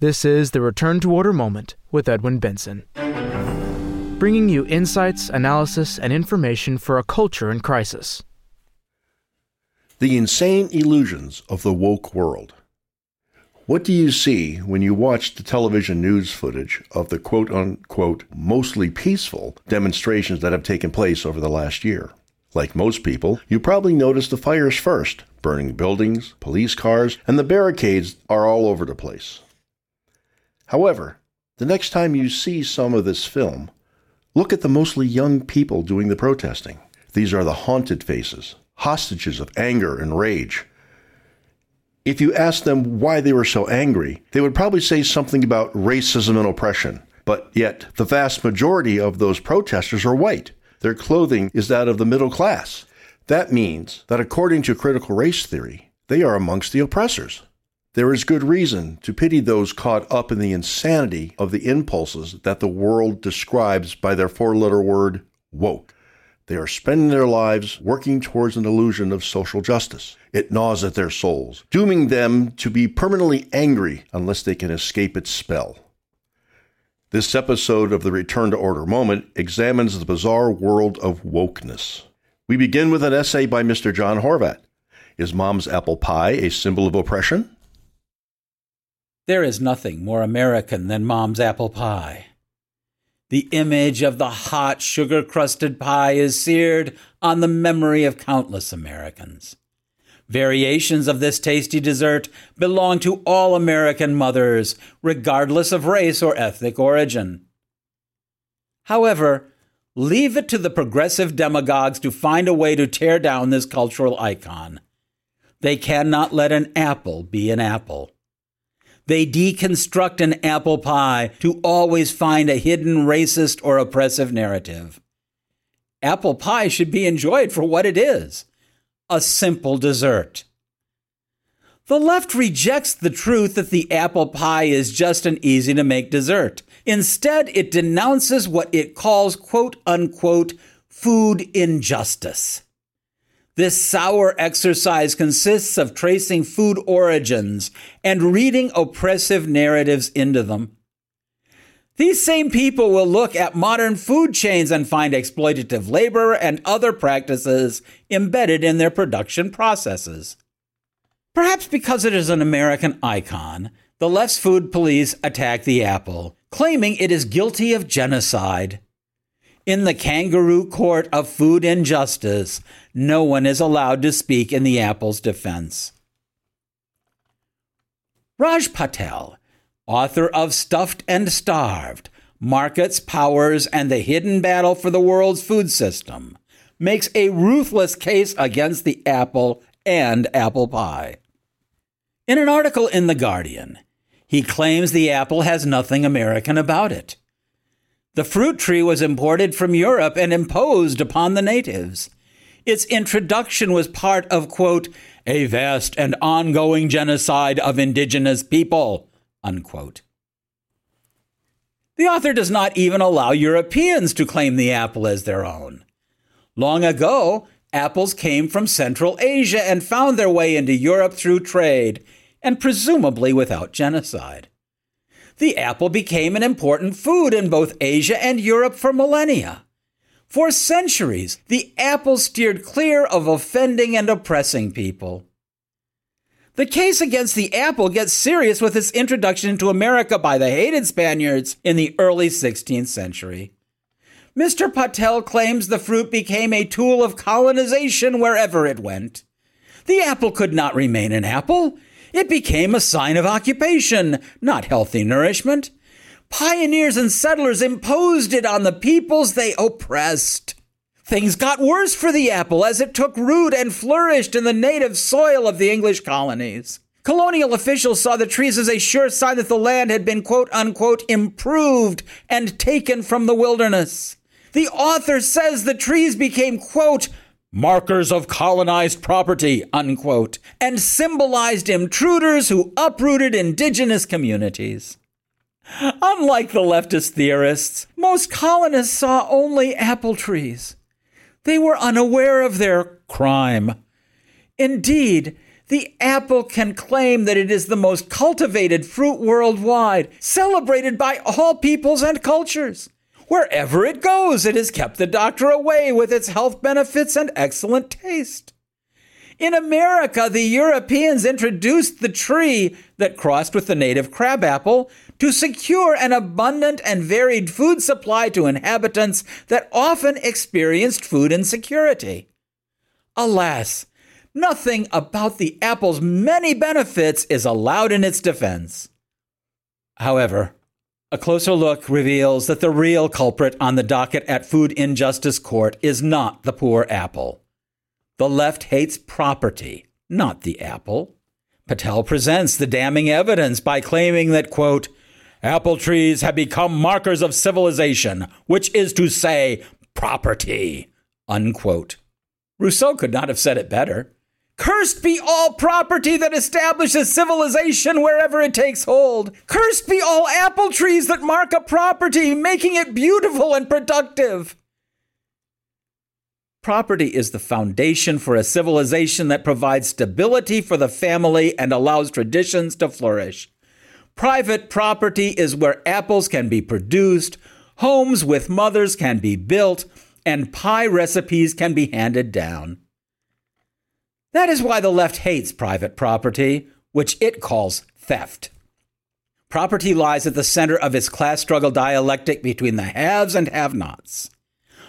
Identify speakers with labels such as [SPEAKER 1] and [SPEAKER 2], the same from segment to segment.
[SPEAKER 1] This is the Return to Order Moment with Edwin Benson, bringing you insights, analysis, and information for a culture in crisis.
[SPEAKER 2] The insane illusions of the woke world. What do you see when you watch the television news footage of the quote unquote mostly peaceful demonstrations that have taken place over the last year? Like most people, you probably notice the fires first burning buildings, police cars, and the barricades are all over the place. However, the next time you see some of this film, look at the mostly young people doing the protesting. These are the haunted faces, hostages of anger and rage if you asked them why they were so angry, they would probably say something about racism and oppression. But yet, the vast majority of those protesters are white. Their clothing is that of the middle class. That means that according to critical race theory, they are amongst the oppressors. There is good reason to pity those caught up in the insanity of the impulses that the world describes by their four letter word, woke. They are spending their lives working towards an illusion of social justice. It gnaws at their souls, dooming them to be permanently angry unless they can escape its spell. This episode of the Return to Order Moment examines the bizarre world of wokeness. We begin with an essay by Mr. John Horvat. Is mom's apple pie a symbol of oppression?
[SPEAKER 3] There is nothing more American than mom's apple pie. The image of the hot, sugar crusted pie is seared on the memory of countless Americans. Variations of this tasty dessert belong to all American mothers, regardless of race or ethnic origin. However, leave it to the progressive demagogues to find a way to tear down this cultural icon. They cannot let an apple be an apple. They deconstruct an apple pie to always find a hidden racist or oppressive narrative. Apple pie should be enjoyed for what it is a simple dessert. The left rejects the truth that the apple pie is just an easy to make dessert. Instead, it denounces what it calls quote unquote food injustice. This sour exercise consists of tracing food origins and reading oppressive narratives into them. These same people will look at modern food chains and find exploitative labor and other practices embedded in their production processes. Perhaps because it is an American icon, the left's food police attack the apple, claiming it is guilty of genocide. In the kangaroo court of food injustice, no one is allowed to speak in the apple's defense. Raj Patel author of Stuffed and Starved Markets, Powers, and the Hidden Battle for the World's Food System, makes a ruthless case against the apple and apple pie. In an article in The Guardian, he claims the apple has nothing American about it. The fruit tree was imported from Europe and imposed upon the natives. Its introduction was part of, quote, a vast and ongoing genocide of indigenous people, Unquote. The author does not even allow Europeans to claim the apple as their own. Long ago, apples came from Central Asia and found their way into Europe through trade, and presumably without genocide. The apple became an important food in both Asia and Europe for millennia. For centuries, the apple steered clear of offending and oppressing people. The case against the apple gets serious with its introduction into America by the hated Spaniards in the early 16th century. Mr. Patel claims the fruit became a tool of colonization wherever it went. The apple could not remain an apple. It became a sign of occupation, not healthy nourishment. Pioneers and settlers imposed it on the peoples they oppressed. Things got worse for the apple as it took root and flourished in the native soil of the English colonies. Colonial officials saw the trees as a sure sign that the land had been quote unquote improved and taken from the wilderness. The author says the trees became quote markers of colonized property, unquote, and symbolized intruders who uprooted indigenous communities. Unlike the leftist theorists, most colonists saw only apple trees. They were unaware of their crime. Indeed, the apple can claim that it is the most cultivated fruit worldwide, celebrated by all peoples and cultures. Wherever it goes, it has kept the doctor away with its health benefits and excellent taste. In America, the Europeans introduced the tree that crossed with the native crabapple to secure an abundant and varied food supply to inhabitants that often experienced food insecurity. Alas, nothing about the apple's many benefits is allowed in its defense. However, a closer look reveals that the real culprit on the docket at Food Injustice Court is not the poor apple. The left hates property, not the apple. Patel presents the damning evidence by claiming that, quote, apple trees have become markers of civilization, which is to say, property, unquote. Rousseau could not have said it better. Cursed be all property that establishes civilization wherever it takes hold. Cursed be all apple trees that mark a property, making it beautiful and productive. Property is the foundation for a civilization that provides stability for the family and allows traditions to flourish. Private property is where apples can be produced, homes with mothers can be built, and pie recipes can be handed down. That is why the left hates private property, which it calls theft. Property lies at the center of its class struggle dialectic between the haves and have nots.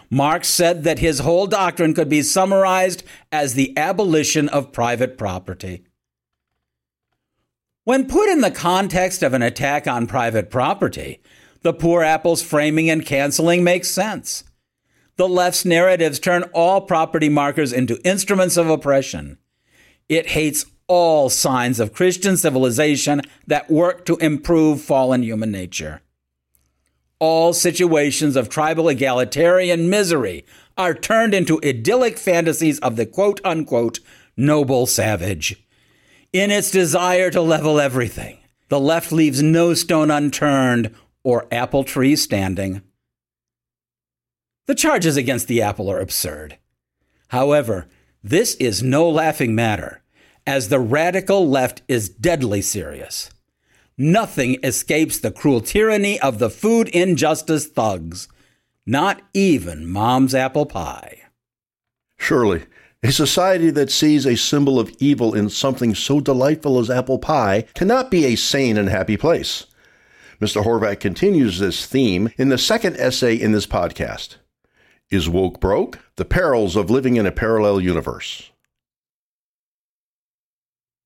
[SPEAKER 3] Marx said that his whole doctrine could be summarized as the abolition of private property. When put in the context of an attack on private property, the poor apple's framing and canceling makes sense the left's narratives turn all property markers into instruments of oppression. It hates all signs of Christian civilization that work to improve fallen human nature. All situations of tribal egalitarian misery are turned into idyllic fantasies of the quote unquote noble savage. In its desire to level everything, the left leaves no stone unturned or apple tree standing. The charges against the apple are absurd. However, this is no laughing matter, as the radical left is deadly serious. Nothing escapes the cruel tyranny of the food injustice thugs, not even mom's apple pie.
[SPEAKER 2] Surely, a society that sees a symbol of evil in something so delightful as apple pie cannot be a sane and happy place. Mr. Horvat continues this theme in the second essay in this podcast. Is Woke Broke? The Perils of Living in a Parallel Universe.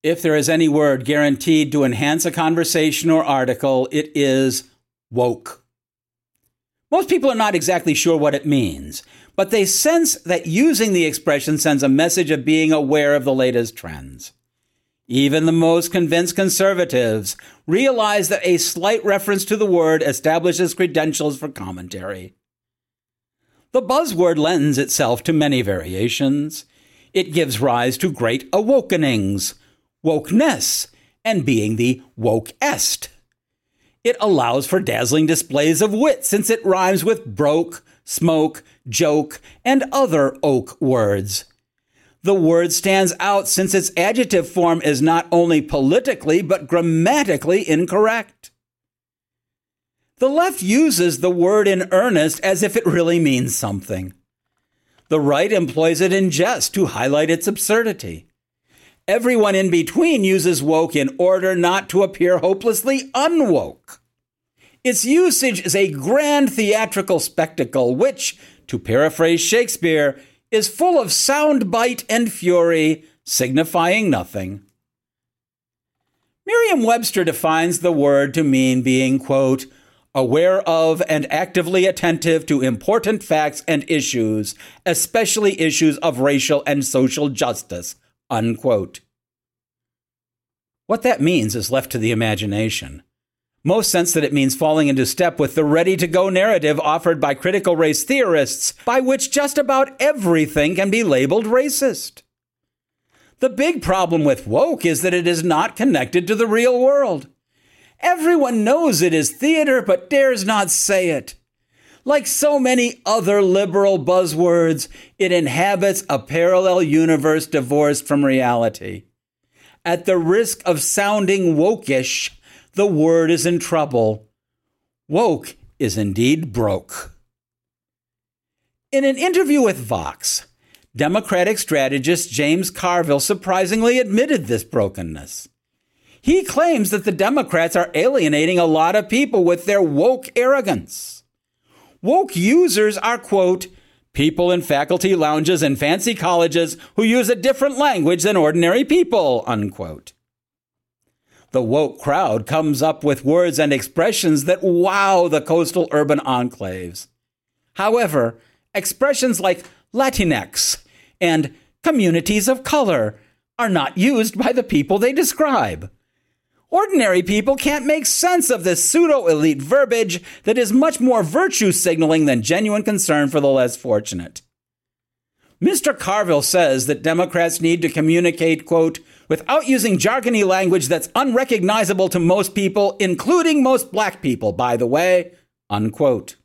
[SPEAKER 3] If there is any word guaranteed to enhance a conversation or article, it is woke. Most people are not exactly sure what it means, but they sense that using the expression sends a message of being aware of the latest trends. Even the most convinced conservatives realize that a slight reference to the word establishes credentials for commentary. The buzzword lends itself to many variations. It gives rise to great awakenings, wokeness, and being the woke-est. It allows for dazzling displays of wit since it rhymes with broke, smoke, joke, and other oak words. The word stands out since its adjective form is not only politically but grammatically incorrect. The left uses the word in earnest as if it really means something. The right employs it in jest to highlight its absurdity. Everyone in between uses woke in order not to appear hopelessly unwoke. Its usage is a grand theatrical spectacle which, to paraphrase Shakespeare, is full of sound bite and fury, signifying nothing. Merriam Webster defines the word to mean being, quote, aware of and actively attentive to important facts and issues, especially issues of racial and social justice. Unquote. What that means is left to the imagination. Most sense that it means falling into step with the ready to go narrative offered by critical race theorists, by which just about everything can be labeled racist. The big problem with woke is that it is not connected to the real world. Everyone knows it is theater, but dares not say it. Like so many other liberal buzzwords, it inhabits a parallel universe divorced from reality. at the risk of sounding wokish, the word is in trouble. Woke is indeed broke. In an interview with Vox, Democratic strategist James Carville surprisingly admitted this brokenness. He claims that the Democrats are alienating a lot of people with their woke arrogance. Woke users are, quote, people in faculty lounges and fancy colleges who use a different language than ordinary people, unquote. The woke crowd comes up with words and expressions that wow the coastal urban enclaves. However, expressions like Latinx and communities of color are not used by the people they describe. Ordinary people can't make sense of this pseudo elite verbiage that is much more virtue signaling than genuine concern for the less fortunate. Mr. Carville says that Democrats need to communicate, quote, without using jargony language that's unrecognizable to most people, including most black people, by the way, unquote.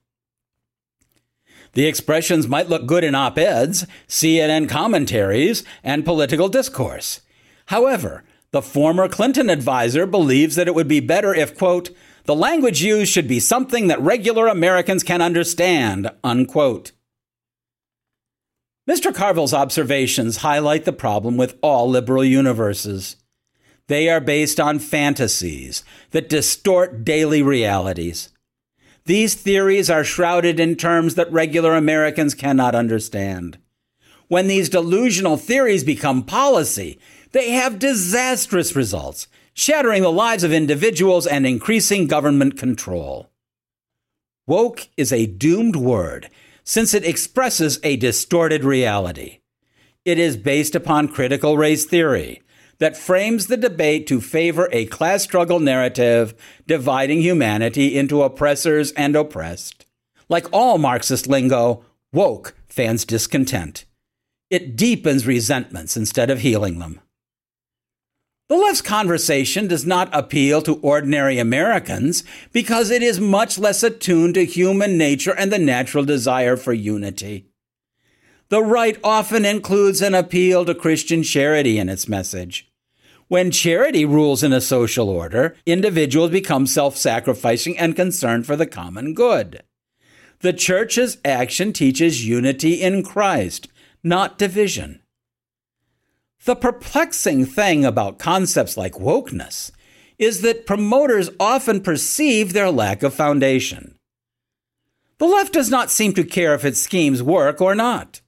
[SPEAKER 3] The expressions might look good in op eds, CNN commentaries, and political discourse. However, the former Clinton advisor believes that it would be better if, quote, the language used should be something that regular Americans can understand, unquote. Mr. Carville's observations highlight the problem with all liberal universes. They are based on fantasies that distort daily realities. These theories are shrouded in terms that regular Americans cannot understand. When these delusional theories become policy, they have disastrous results, shattering the lives of individuals and increasing government control. Woke is a doomed word since it expresses a distorted reality. It is based upon critical race theory, that frames the debate to favor a class struggle narrative dividing humanity into oppressors and oppressed. Like all Marxist lingo, woke fans discontent. It deepens resentments instead of healing them. The left's conversation does not appeal to ordinary Americans because it is much less attuned to human nature and the natural desire for unity. The right often includes an appeal to Christian charity in its message. When charity rules in a social order, individuals become self sacrificing and concerned for the common good. The church's action teaches unity in Christ, not division. The perplexing thing about concepts like wokeness is that promoters often perceive their lack of foundation. The left does not seem to care if its schemes work or not.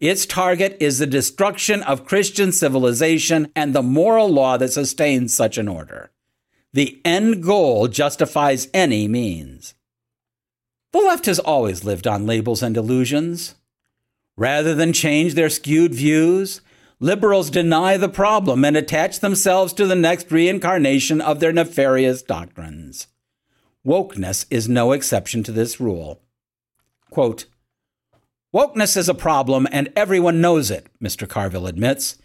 [SPEAKER 3] Its target is the destruction of Christian civilization and the moral law that sustains such an order. The end goal justifies any means. The left has always lived on labels and illusions. Rather than change their skewed views, liberals deny the problem and attach themselves to the next reincarnation of their nefarious doctrines. Wokeness is no exception to this rule. Quote, Wokeness is a problem, and everyone knows it, Mr. Carville admits.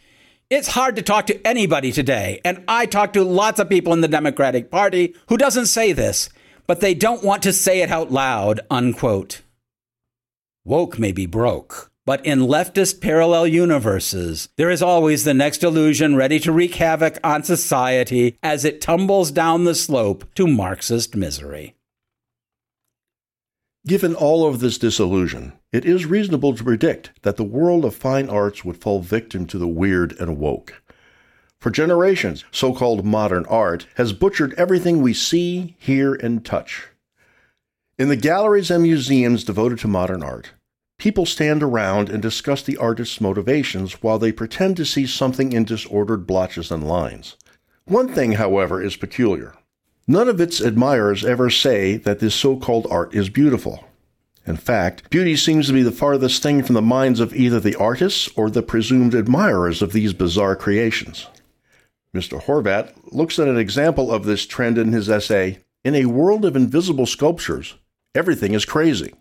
[SPEAKER 3] It's hard to talk to anybody today, and I talk to lots of people in the Democratic Party who doesn't say this, but they don't want to say it out loud, unquote. Woke may be broke, but in leftist parallel universes, there is always the next illusion ready to wreak havoc on society as it tumbles down the slope to Marxist misery.
[SPEAKER 2] Given all of this disillusion, it is reasonable to predict that the world of fine arts would fall victim to the weird and woke. For generations, so called modern art has butchered everything we see, hear, and touch. In the galleries and museums devoted to modern art, people stand around and discuss the artist's motivations while they pretend to see something in disordered blotches and lines. One thing, however, is peculiar. None of its admirers ever say that this so called art is beautiful. In fact, beauty seems to be the farthest thing from the minds of either the artists or the presumed admirers of these bizarre creations. Mr. Horvat looks at an example of this trend in his essay, In a World of Invisible Sculptures, Everything is Crazy.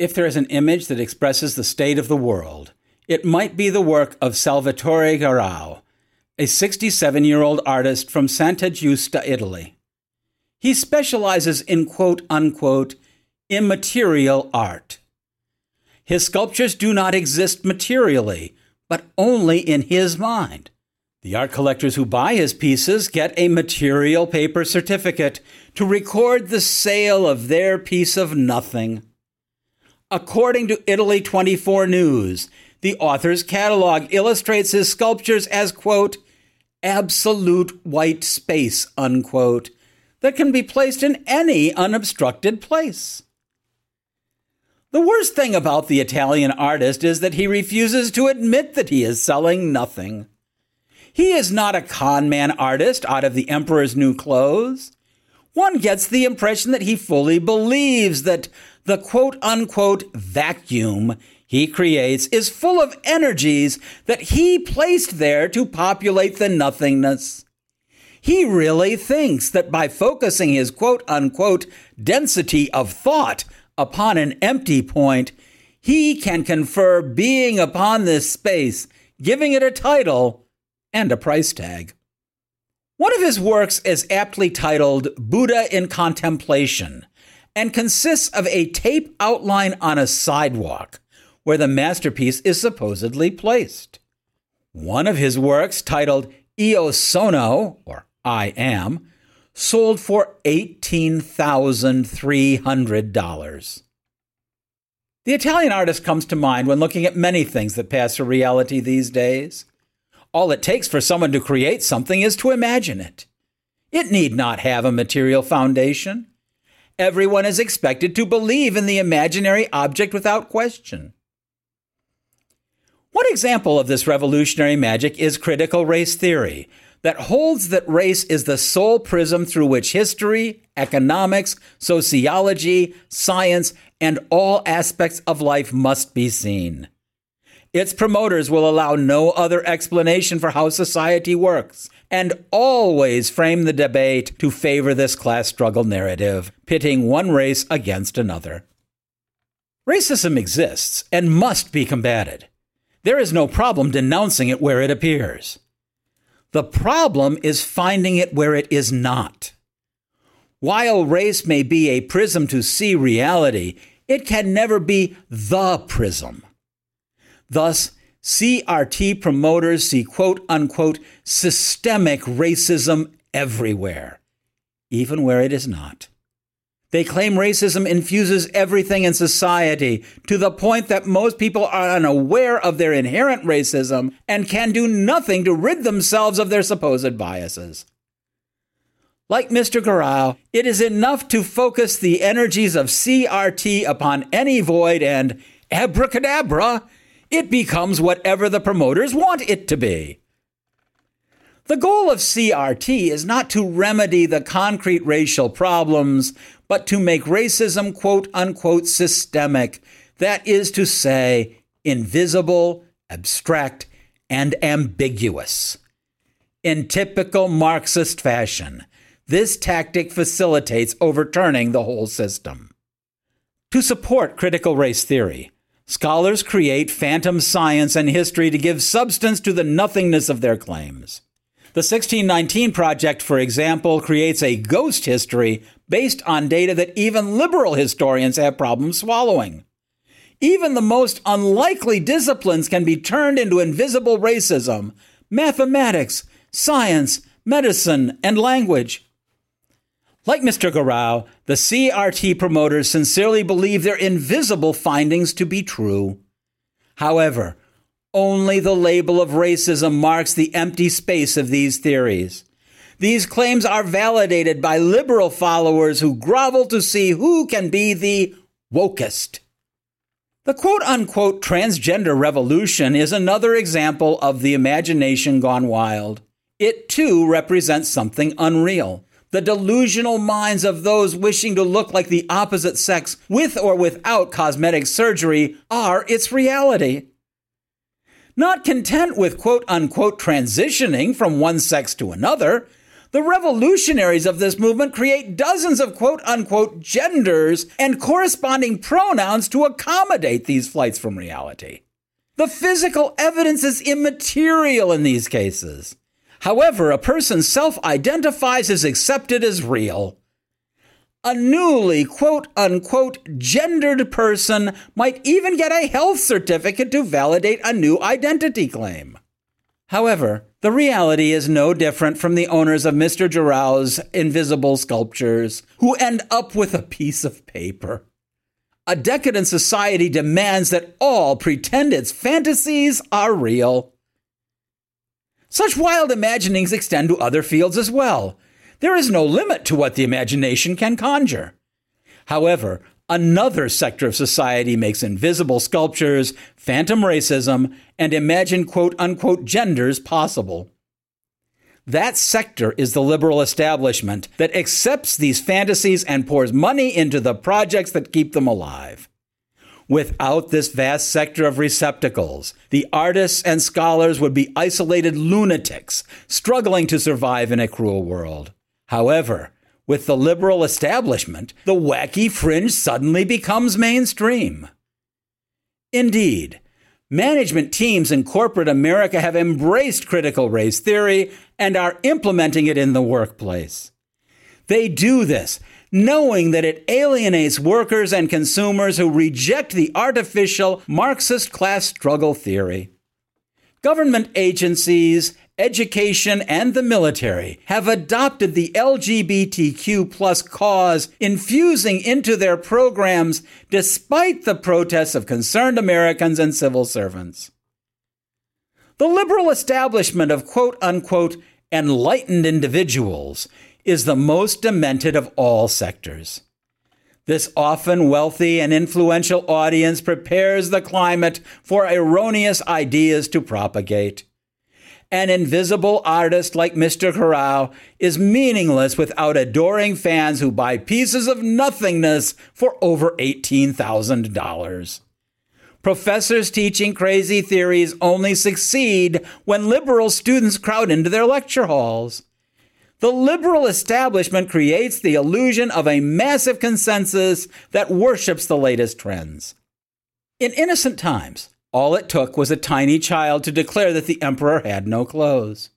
[SPEAKER 3] If there is an image that expresses the state of the world, it might be the work of Salvatore Garau, a 67 year old artist from Santa Giusta, Italy. He specializes in quote unquote immaterial art. His sculptures do not exist materially, but only in his mind. The art collectors who buy his pieces get a material paper certificate to record the sale of their piece of nothing. According to Italy 24 News, the author's catalog illustrates his sculptures as, quote, absolute white space, unquote, that can be placed in any unobstructed place. The worst thing about the Italian artist is that he refuses to admit that he is selling nothing. He is not a con man artist out of the emperor's new clothes. One gets the impression that he fully believes that the quote unquote vacuum he creates is full of energies that he placed there to populate the nothingness. He really thinks that by focusing his quote unquote density of thought upon an empty point, he can confer being upon this space, giving it a title and a price tag. One of his works is aptly titled Buddha in Contemplation and consists of a tape outline on a sidewalk where the masterpiece is supposedly placed. One of his works, titled Io Sono, or I Am, sold for $18,300. The Italian artist comes to mind when looking at many things that pass for reality these days. All it takes for someone to create something is to imagine it. It need not have a material foundation. Everyone is expected to believe in the imaginary object without question. One example of this revolutionary magic is critical race theory, that holds that race is the sole prism through which history, economics, sociology, science, and all aspects of life must be seen. Its promoters will allow no other explanation for how society works and always frame the debate to favor this class struggle narrative, pitting one race against another. Racism exists and must be combated. There is no problem denouncing it where it appears. The problem is finding it where it is not. While race may be a prism to see reality, it can never be the prism. Thus, CRT promoters see quote unquote systemic racism everywhere, even where it is not. They claim racism infuses everything in society to the point that most people are unaware of their inherent racism and can do nothing to rid themselves of their supposed biases. Like Mr. Garau, it is enough to focus the energies of CRT upon any void and abracadabra, it becomes whatever the promoters want it to be. The goal of CRT is not to remedy the concrete racial problems, but to make racism quote unquote systemic. That is to say, invisible, abstract, and ambiguous. In typical Marxist fashion, this tactic facilitates overturning the whole system. To support critical race theory, Scholars create phantom science and history to give substance to the nothingness of their claims. The 1619 Project, for example, creates a ghost history based on data that even liberal historians have problems swallowing. Even the most unlikely disciplines can be turned into invisible racism mathematics, science, medicine, and language. Like Mr. Garau, the CRT promoters sincerely believe their invisible findings to be true. However, only the label of racism marks the empty space of these theories. These claims are validated by liberal followers who grovel to see who can be the wokest. The quote unquote transgender revolution is another example of the imagination gone wild. It too represents something unreal the delusional minds of those wishing to look like the opposite sex with or without cosmetic surgery are its reality. Not content with quote unquote transitioning from one sex to another, the revolutionaries of this movement create dozens of quote unquote genders and corresponding pronouns to accommodate these flights from reality. The physical evidence is immaterial in these cases. However, a person self identifies as accepted as real. a newly quote unquote gendered person might even get a health certificate to validate a new identity claim. However, the reality is no different from the owners of Mr. Garau's invisible sculptures, who end up with a piece of paper. A decadent society demands that all pretend its fantasies are real. Such wild imaginings extend to other fields as well. There is no limit to what the imagination can conjure. However, another sector of society makes invisible sculptures, phantom racism, and imagined quote unquote genders possible. That sector is the liberal establishment that accepts these fantasies and pours money into the projects that keep them alive. Without this vast sector of receptacles, the artists and scholars would be isolated lunatics struggling to survive in a cruel world. However, with the liberal establishment, the wacky fringe suddenly becomes mainstream. Indeed, management teams in corporate America have embraced critical race theory and are implementing it in the workplace. They do this knowing that it alienates workers and consumers who reject the artificial Marxist class struggle theory. Government agencies, education, and the military have adopted the LGBTQ plus cause, infusing into their programs despite the protests of concerned Americans and civil servants. The liberal establishment of quote unquote enlightened individuals is the most demented of all sectors. This often wealthy and influential audience prepares the climate for erroneous ideas to propagate. An invisible artist like Mr. Garau is meaningless without adoring fans who buy pieces of nothingness for over $18,000. Professors teaching crazy theories only succeed when liberal students crowd into their lecture halls. The liberal establishment creates the illusion of a massive consensus that worships the latest trends. In innocent times, all it took was a tiny child to declare that the emperor had no clothes.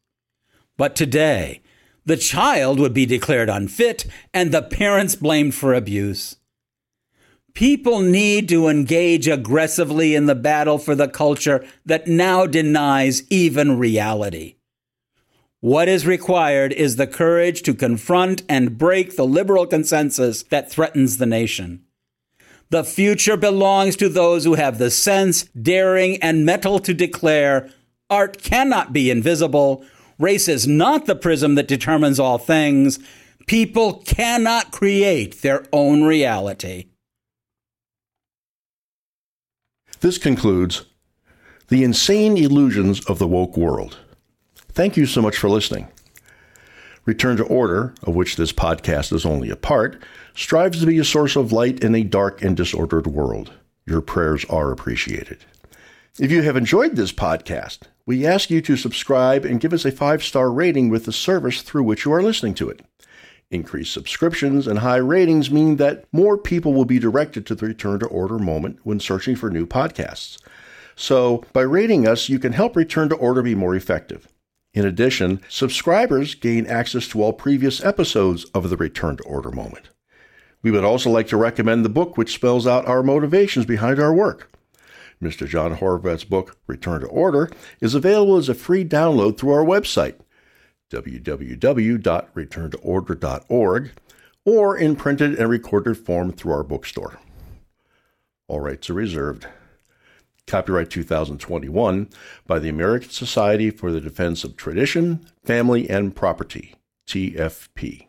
[SPEAKER 3] But today, the child would be declared unfit and the parents blamed for abuse. People need to engage aggressively in the battle for the culture that now denies even reality. What is required is the courage to confront and break the liberal consensus that threatens the nation. The future belongs to those who have the sense, daring, and mettle to declare art cannot be invisible. Race is not the prism that determines all things. People cannot create their own reality.
[SPEAKER 2] This concludes The Insane Illusions of the Woke World. Thank you so much for listening. Return to Order, of which this podcast is only a part, strives to be a source of light in a dark and disordered world. Your prayers are appreciated. If you have enjoyed this podcast, we ask you to subscribe and give us a five star rating with the service through which you are listening to it. Increased subscriptions and high ratings mean that more people will be directed to the Return to Order moment when searching for new podcasts. So, by rating us, you can help Return to Order be more effective. In addition, subscribers gain access to all previous episodes of the Return to Order Moment. We would also like to recommend the book which spells out our motivations behind our work. Mr. John Horvat's book, Return to Order, is available as a free download through our website, www.returntoorder.org, or in printed and recorded form through our bookstore. All rights are reserved. Copyright 2021 by the American Society for the Defense of Tradition, Family, and Property, TFP.